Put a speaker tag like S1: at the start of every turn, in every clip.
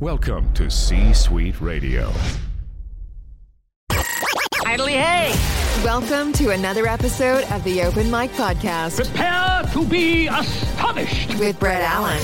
S1: Welcome to C Suite Radio.
S2: Idly hey!
S3: Welcome to another episode of the Open Mic Podcast
S2: Prepare to be astonished!
S3: with Brett Allen,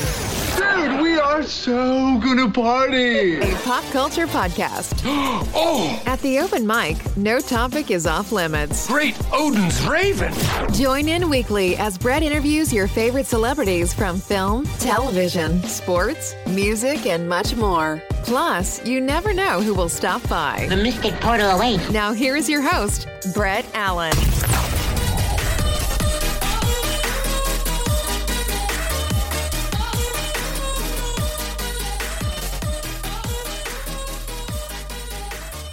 S4: Dude, we are so gonna party!
S3: a pop culture podcast.
S4: Oh,
S3: At the Open Mic, no topic is off limits.
S4: great Odin's Raven!
S3: Join in weekly as Brett interviews your favorite celebrities from film, television, sports, music, and much more. Plus, you never know who will stop by.
S5: The mystic portal awaits.
S3: Now, here is your host, Brett Allen.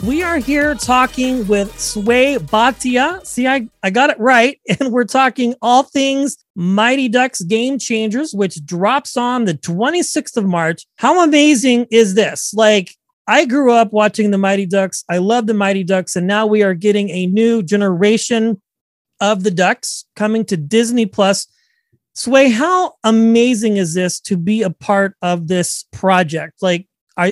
S6: We are here talking with Sway Bhatia. See, I, I got it right. And we're talking all things Mighty Ducks Game Changers, which drops on the 26th of March. How amazing is this? Like, I grew up watching the Mighty Ducks. I love the Mighty Ducks. And now we are getting a new generation of the Ducks coming to Disney Plus. Sway, how amazing is this to be a part of this project? Like,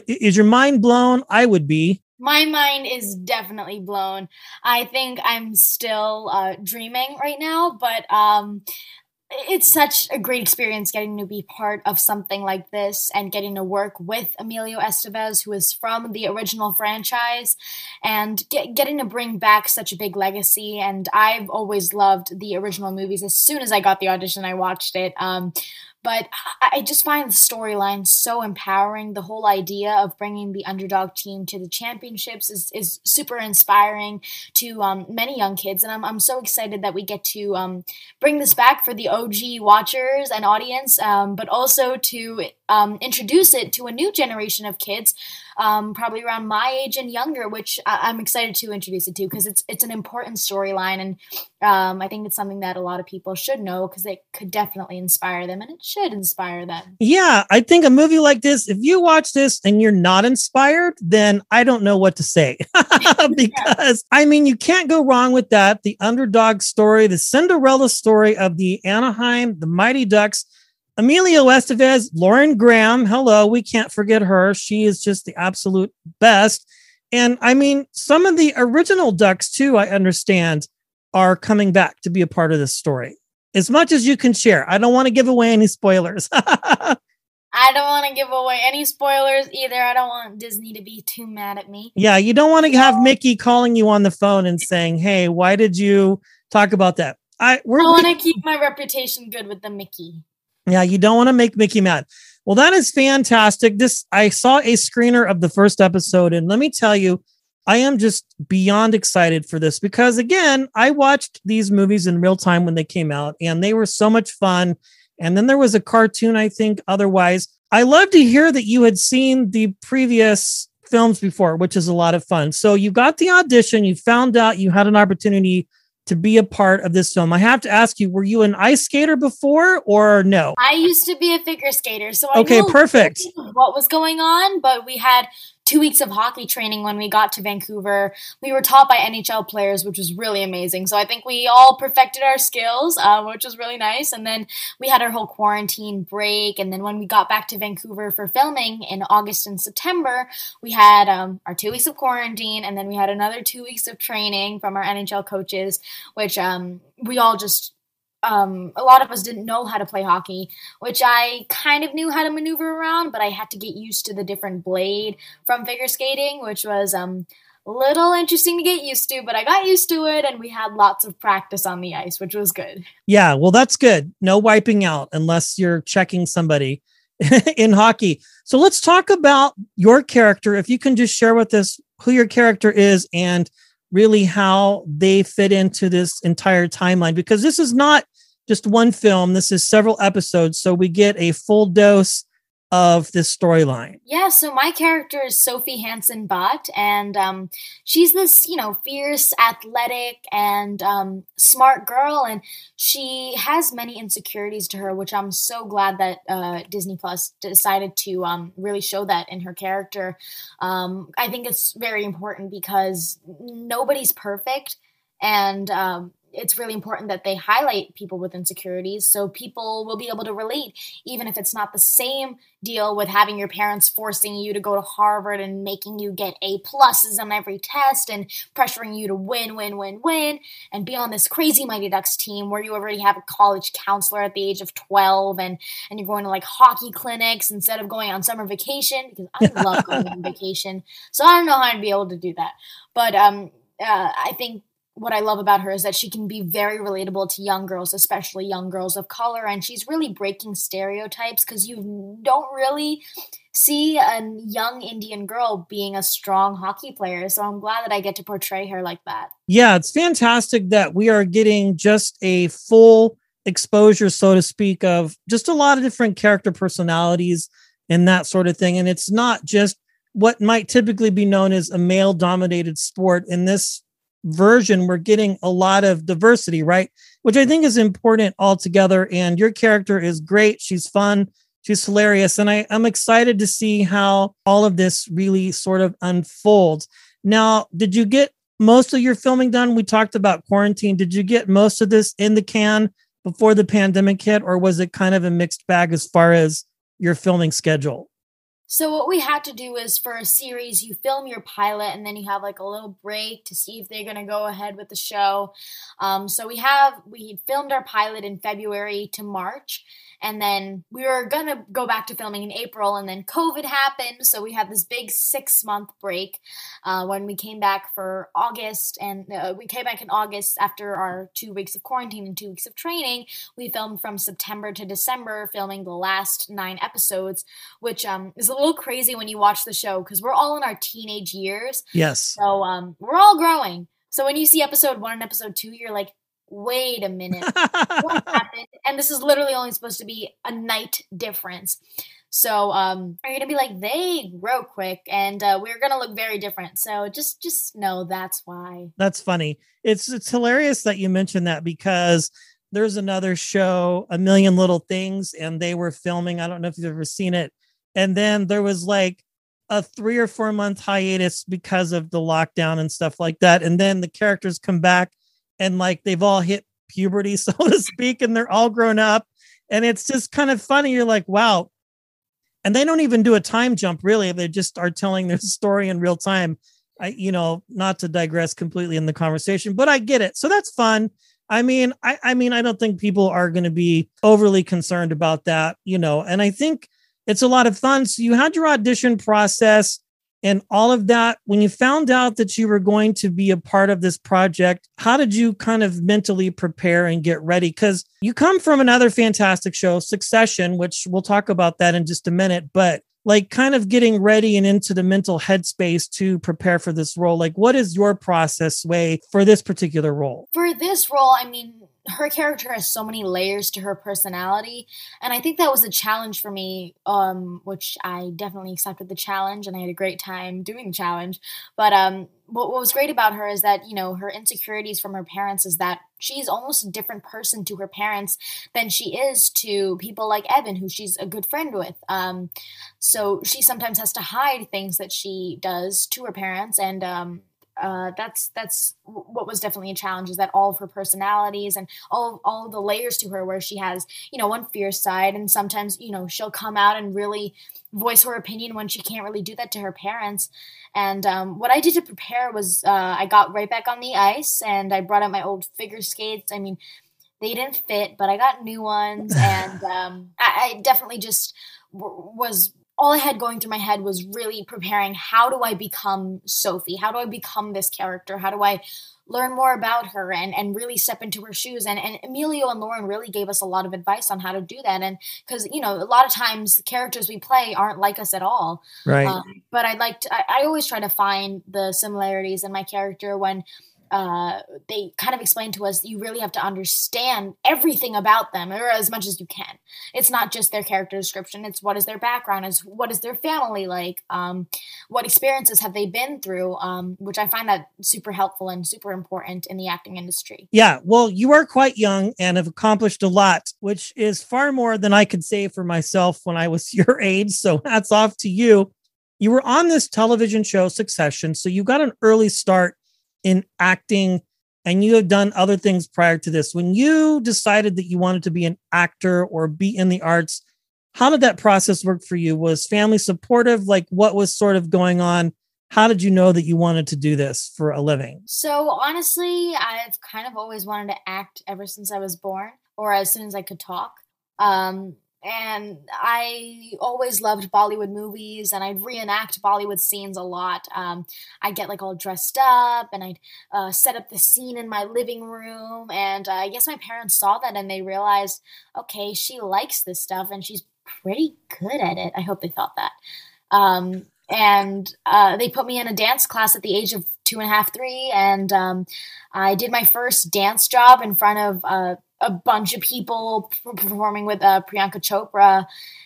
S6: is your mind blown? I would be.
S7: My mind is definitely blown. I think I'm still uh, dreaming right now, but um, it's such a great experience getting to be part of something like this and getting to work with Emilio Estevez, who is from the original franchise, and get, getting to bring back such a big legacy. And I've always loved the original movies. As soon as I got the audition, I watched it. Um, but I just find the storyline so empowering. The whole idea of bringing the underdog team to the championships is, is super inspiring to um, many young kids. And I'm, I'm so excited that we get to um, bring this back for the OG watchers and audience, um, but also to um, introduce it to a new generation of kids, um, probably around my age and younger, which I- I'm excited to introduce it to because it's, it's an important storyline. And um, I think it's something that a lot of people should know because it could definitely inspire them and it should inspire them.
S6: Yeah, I think a movie like this, if you watch this and you're not inspired, then I don't know what to say. because I mean, you can't go wrong with that. The underdog story, the Cinderella story of the Anaheim, the Mighty Ducks, Emilio Estevez, Lauren Graham. Hello, we can't forget her. She is just the absolute best. And I mean, some of the original Ducks, too, I understand, are coming back to be a part of this story. As much as you can share. I don't want to give away any spoilers.
S7: I don't want to give away any spoilers either. I don't want Disney to be too mad at me.
S6: Yeah, you don't want to have Mickey calling you on the phone and saying, "Hey, why did you talk about that?" I
S7: I want to keep my reputation good with the Mickey.
S6: Yeah, you don't want to make Mickey mad. Well, that is fantastic. This I saw a screener of the first episode, and let me tell you, I am just beyond excited for this because again, I watched these movies in real time when they came out, and they were so much fun. And then there was a cartoon, I think. Otherwise, I love to hear that you had seen the previous films before, which is a lot of fun. So you got the audition, you found out you had an opportunity to be a part of this film. I have to ask you, were you an ice skater before or no?
S7: I used to be a figure skater, so I
S6: Okay, perfect.
S7: what was going on, but we had two weeks of hockey training when we got to Vancouver. We were taught by NHL players, which was really amazing. So I think we all perfected our skills, uh, which was really nice. And then we had our whole quarantine break. And then when we got back to Vancouver for filming in August and September, we had um, our two weeks of quarantine, and then we had another two weeks of training from our NHL coaches, which um, we all just um, a lot of us didn't know how to play hockey, which I kind of knew how to maneuver around, but I had to get used to the different blade from figure skating, which was um, a little interesting to get used to, but I got used to it and we had lots of practice on the ice, which was good.
S6: Yeah, well, that's good. No wiping out unless you're checking somebody in hockey. So let's talk about your character. If you can just share with us who your character is and really how they fit into this entire timeline, because this is not just one film, this is several episodes. So we get a full dose of this storyline.
S7: Yeah, so my character is Sophie Hanson-Bhatt, and um, she's this, you know, fierce, athletic, and um, smart girl, and she has many insecurities to her, which I'm so glad that uh, Disney Plus decided to um, really show that in her character. Um, I think it's very important because nobody's perfect, and um, it's really important that they highlight people with insecurities so people will be able to relate even if it's not the same deal with having your parents forcing you to go to harvard and making you get a pluses on every test and pressuring you to win win win win and be on this crazy mighty ducks team where you already have a college counselor at the age of 12 and and you're going to like hockey clinics instead of going on summer vacation because i love going on vacation. So i don't know how i'd be able to do that. But um uh, I think what I love about her is that she can be very relatable to young girls, especially young girls of color. And she's really breaking stereotypes because you don't really see a young Indian girl being a strong hockey player. So I'm glad that I get to portray her like that.
S6: Yeah, it's fantastic that we are getting just a full exposure, so to speak, of just a lot of different character personalities and that sort of thing. And it's not just what might typically be known as a male dominated sport. In this version, we're getting a lot of diversity, right? Which I think is important altogether. And your character is great. She's fun. She's hilarious. And I, I'm excited to see how all of this really sort of unfolds. Now, did you get most of your filming done? We talked about quarantine. Did you get most of this in the can before the pandemic hit, or was it kind of a mixed bag as far as your filming schedule?
S7: So what we had to do is for a series, you film your pilot and then you have like a little break to see if they're gonna go ahead with the show. Um, so we have we filmed our pilot in February to March, and then we were gonna go back to filming in April, and then COVID happened, so we had this big six month break uh, when we came back for August, and uh, we came back in August after our two weeks of quarantine and two weeks of training. We filmed from September to December, filming the last nine episodes, which um, is a little crazy when you watch the show because we're all in our teenage years.
S6: Yes.
S7: So um, we're all growing. So when you see episode one and episode two, you're like, wait a minute, what happened? And this is literally only supposed to be a night difference. So um, are you gonna be like they grow quick, and uh, we're gonna look very different. So just just know that's why.
S6: That's funny. It's it's hilarious that you mentioned that because there's another show, A Million Little Things, and they were filming. I don't know if you've ever seen it, and then there was like a three or four month hiatus because of the lockdown and stuff like that, and then the characters come back and like they've all hit puberty, so to speak, and they're all grown up. And it's just kind of funny. You're like, wow. And they don't even do a time jump, really. They just are telling their story in real time. I, you know, not to digress completely in the conversation, but I get it. So that's fun. I mean, I, I mean, I don't think people are going to be overly concerned about that, you know, and I think it's a lot of fun. So you had your audition process and all of that when you found out that you were going to be a part of this project how did you kind of mentally prepare and get ready? Because you come from another fantastic show succession which we'll talk about that in just a minute but like kind of getting ready and into the mental headspace to prepare for this role like what is your process Sway for this particular role?
S7: For this role i mean her character has so many layers to her personality and i think that was a challenge for me um which i definitely accepted the challenge and i had a great time doing the challenge. But um what, what was great about her is that you know her insecurities from her parents is that she's almost a different person to her parents than she is to people like evan who she's a good friend with. Um so she sometimes has to hide things that she does to her parents and um uh, that's that's what was definitely a challenge is that all of her personalities and all all the layers to her where she has you know one fierce side and sometimes you know she'll come out and really voice her opinion when she can't really do that to her parents. And um, what i did to prepare was uh, i got right back on the ice and i brought out my old figure skates. I mean they didn't fit but i got new ones and um, I, I definitely just w- was all I had going through my head was really preparing how do I become Sophie? How do I become this character? How do I learn more about her and, and really step into her shoes? And, and Emilio and Lauren really gave us a lot of advice on how to do that. And because, you know, a lot of times the characters we play aren't like us at all.
S6: Right. Um,
S7: but I'd like to, I, I always try to find the similarities in my character when uh, they kind of explain to us you really have to understand everything about them or as much as you can. It's not just their character description it's what is their background is what is their family like um, what experiences have they been through um, which i find that super helpful and super important in the acting industry.
S6: Yeah well you are quite young and have accomplished a lot which is far more than i could say for myself when i was your age so hats off to you. You were on this television show succession so you got an early start in acting and you have done other things prior to this. When you decided that you wanted to be an actor or be in the arts, how did that process work for you? Was family supportive? Like what was sort of going on? How did you know that you wanted to do this for a living?
S7: So honestly, I've kind of always wanted to act ever since I was born or as soon as I could talk. Um, and I always loved Bollywood movies, and I'd reenact Bollywood scenes a lot. Um, I'd get like all dressed up, and I'd uh, set up the scene in my living room. And uh, I guess my parents saw that, and they realized, okay, she likes this stuff, and she's pretty good at it. I hope they thought that. Um, and uh, they put me in a dance class at the age of two and a half, three, and um, I did my first dance job in front of uh, a bunch of people performing with uh, Priyanka Chopra,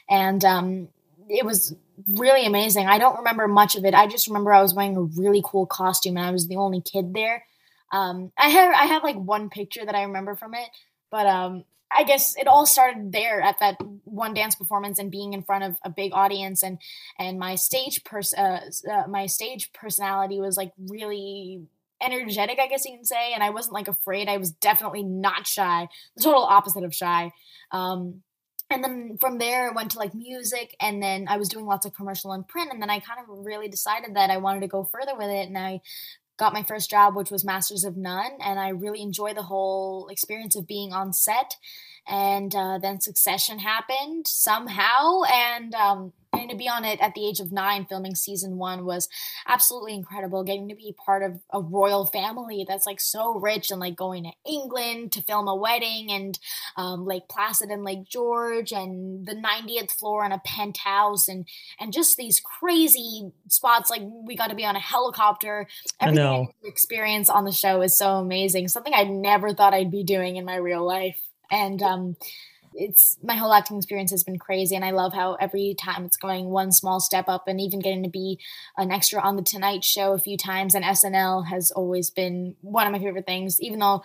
S7: and um, it was really amazing. I don't remember much of it. I just remember I was wearing a really cool costume, and I was the only kid there. Um, I have I have like one picture that I remember from it, but um, I guess it all started there at that one dance performance and being in front of a big audience and and my stage pers- uh, uh, my stage personality was like really energetic, I guess you can say. And I wasn't like afraid. I was definitely not shy. The total opposite of shy. Um, and then from there, it went to like music, and then I was doing lots of commercial and print. And then I kind of really decided that I wanted to go further with it, and I got my first job, which was Masters of None, and I really enjoy the whole experience of being on set. And uh, then Succession happened somehow, and um, getting to be on it at the age of nine filming season one was absolutely incredible. Getting to be part of a royal family that's like so rich and like going to england to film a wedding and um, lake placid and lake george and the 90th floor on a penthouse and and just these crazy spots like we got to be on a helicopter. Everything experience on the show is so amazing something i never thought i'd be doing in my real life and um it's my whole acting experience has been crazy and i love how every time it's going one small step up and even getting to be an extra on the tonight show a few times and snl has always been one of my favorite things even though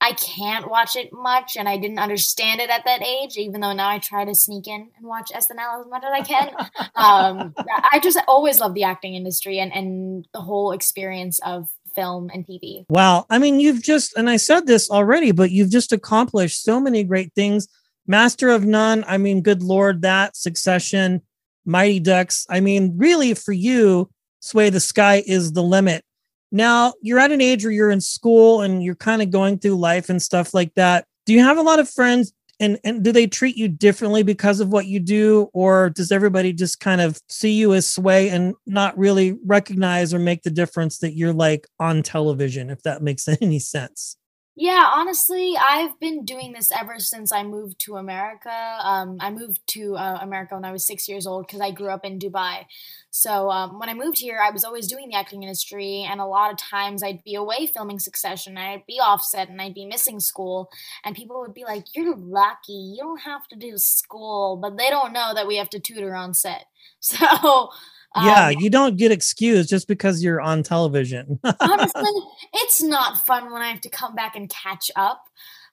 S7: i can't watch it much and i didn't understand it at that age even though now i try to sneak in and watch snl as much as i can. Um, i just always love the acting industry and, and the whole experience of film and TV.
S6: Wow. I mean, you've just, and I said this already, but you've just accomplished so many great things Master of None, I mean, good Lord, that Succession, Mighty Ducks. I mean, really for you, Sway, the sky is the limit. Now, you're at an age where you're in school and you're kind of going through life and stuff like that. Do you have a lot of friends and, and do they treat you differently because of what you do? Or does everybody just kind of see you as Sway and not really recognize or make the difference that you're like on television, if that makes any sense?
S7: Yeah, honestly, I've been doing this ever since I moved to America. Um, I moved to uh, America when I was six years old because I grew up in Dubai. So um, when I moved here, I was always doing the acting industry, and a lot of times I'd be away filming Succession, I'd be offset, and I'd be missing school, and people would be like, "You're lucky, you don't have to do school," but they don't know that we have to tutor on set. So
S6: yeah, um, you don't get excused just because you're on television.
S7: honestly, it's not fun when I have to come back and catch up.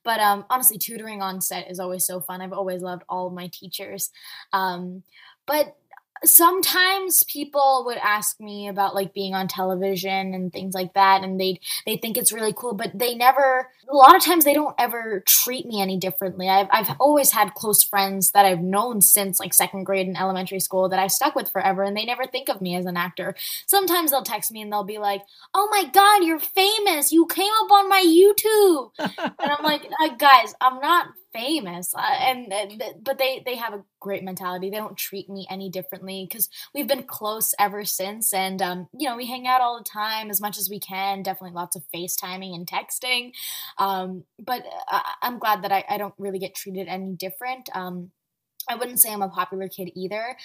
S7: But um, honestly, tutoring on set is always so fun. I've always loved all of my teachers. Um, but sometimes people would ask me about like being on television and things like that and they'd they think it's really cool but they never a lot of times they don't ever treat me any differently. I've, I've always had close friends that i've known since like second grade in elementary school that i've stuck with forever and they never think of me as an actor. Sometimes they'll text me and they'll be like oh my god you're famous. You came up on my youtube. And i'm like uh, guys i'm not famous uh, and uh, but they they have a great mentality. They don't treat me any differently because we've been close ever since and um you know we hang out all the time as much as we can definitely lots of facetiming and texting um but uh, i'm glad that I, I don't really get treated any different um I wouldn't say I'm a popular kid either.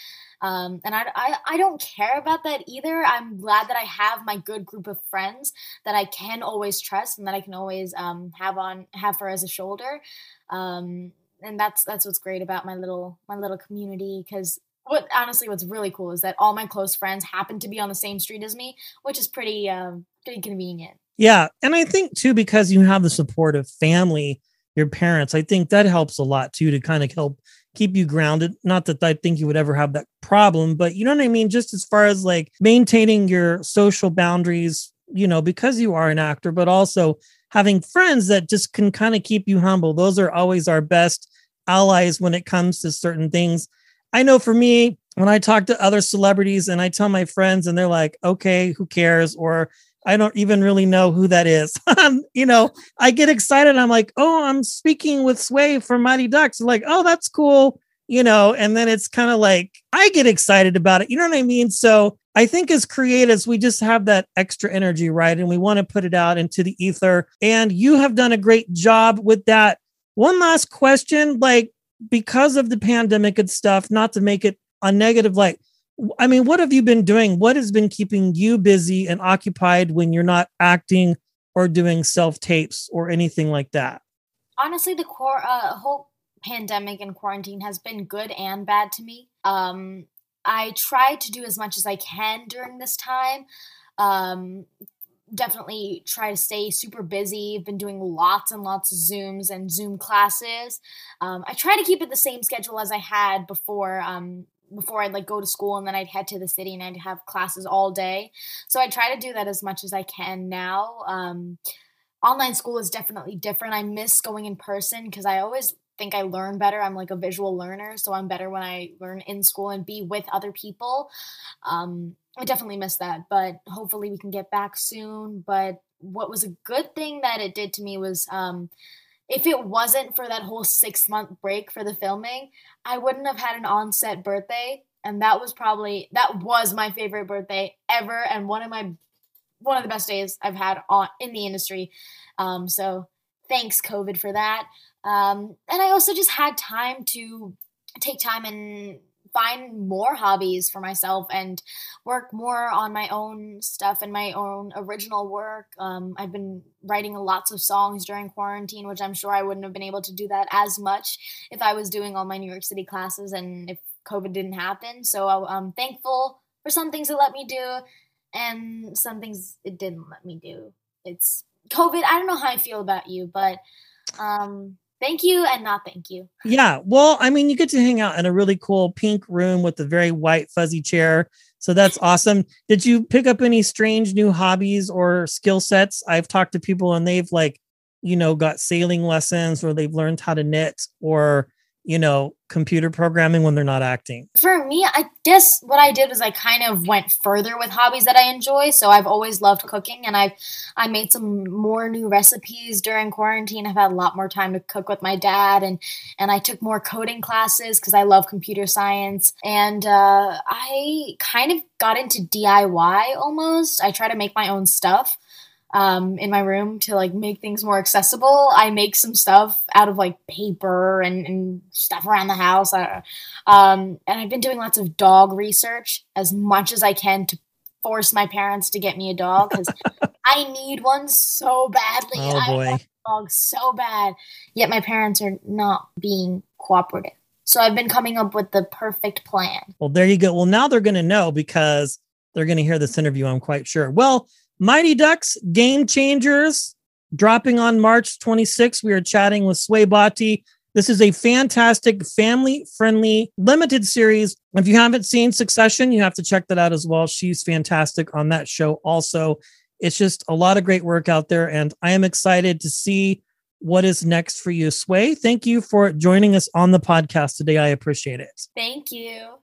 S7: Um, and I, I, I, don't care about that either. I'm glad that I have my good group of friends that I can always trust and that I can always um, have on have for as a shoulder. Um, and that's that's what's great about my little my little community because what honestly what's really cool is that all my close friends happen to be on the same street as me, which is pretty um, pretty convenient.
S6: Yeah, and I think too because you have the support of family, your parents, I think that helps a lot too to kind of help keep you grounded. Not that I think you would ever have that problem, but you know what I mean? Just as far as like maintaining your social boundaries, you know, because you are an actor, but also having friends that just can kind of keep you humble. Those are always our best allies when it comes to certain things. I know for me, when I talk to other celebrities and I tell my friends and they're like, okay, who cares? Or I don't even really know who that is. you know, I get excited. I'm like, oh, I'm speaking with Sway from Mighty Ducks. like, oh, that's cool. You know, and then it's kind of like I get excited about it. You know what I mean? So I think as creatives, we just have that extra energy, right? And we want to put it out into the ether. And you have done a great job with that. One last question like, because of the pandemic and stuff, not to make it a negative, like, I mean, what have you been doing? What has been keeping you busy and occupied when you're not acting or doing self tapes or anything like that?
S7: Honestly, the core uh, whole pandemic and quarantine has been good and bad to me. Um, I try to do as much as I can during this time. Um, definitely try to stay super busy. Been doing lots and lots of Zooms and Zoom classes. Um, I try to keep it the same schedule as I had before um, before I'd like go to school and then I'd head to the city and I'd have classes all day. So I try to do that as much as I can now. Um, online school is definitely different. I miss going in person because I always think I learn better. I'm like a visual learner, so I'm better when I learn in school and be with other people. Um, I definitely miss that, but hopefully we can get back soon. But what was a good thing that it did to me was um, if it wasn't for that whole six month break for the filming, I wouldn't have had an on-set birthday, and that was probably that was my favorite birthday ever, and one of my one of the best days I've had on in the industry. Um, so thanks COVID for that. Um, and I also just had time to take time and find more hobbies for myself and work more on my own stuff and my own original work. Um, I've been writing lots of songs during quarantine, which I'm sure I wouldn't have been able to do that as much if I was doing all my New York City classes and if COVID didn't happen. So I'm thankful for some things it let me do and some things it didn't let me do. It's COVID. I don't know how I feel about you, but um, thank you and not thank you.
S6: Yeah. Well, I mean, you get to hang out in a really cool pink room with a very white, fuzzy chair. So that's awesome. Did you pick up any strange new hobbies or skill sets? I've talked to people and they've like, you know, got sailing lessons or they've learned how to knit or you know, computer programming when they're not acting?
S7: For me, I guess what I did was I kind of went further with hobbies that I enjoy. So I've always loved cooking and I've I made some more new recipes during quarantine. I've had a lot more time to cook with my dad and and I took more coding classes because I love computer science. And uh, I kind of got into DIY almost. I try to make my own stuff um, in my room to like make things more accessible. I make some stuff out of like paper and, and stuff around the house. Um, and I've been doing lots of dog research as much as I can to force my parents to get me a dog because I need one so badly.
S6: Oh boy. I want
S7: a dog so bad. Yet my parents are not being cooperative. So I've been coming up with the perfect plan.
S6: Well, there you go. Well, now they're going to know because they're going to hear this interview, I'm quite sure. Well, Mighty Ducks Game Changers dropping on March 26th. We are chatting with Sway Bhatia. This is a fantastic family friendly limited series. If you haven't seen Succession, you have to check that out as well. She's fantastic on that show, also. It's just a lot of great work out there, and I am excited to see what is next for you. Sway, thank you for joining us on the podcast today. I appreciate it.
S7: Thank you.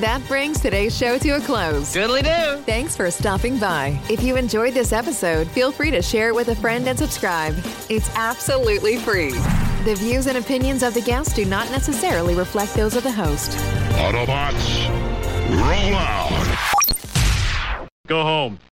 S3: That brings today's show to a close.
S2: Doodly do.
S3: Thanks for stopping by. If you enjoyed this episode, feel free to share it with a friend and subscribe. It's absolutely free. The views and opinions of the guests do not necessarily reflect those of the host.
S1: Autobots, roll out.
S5: Go home.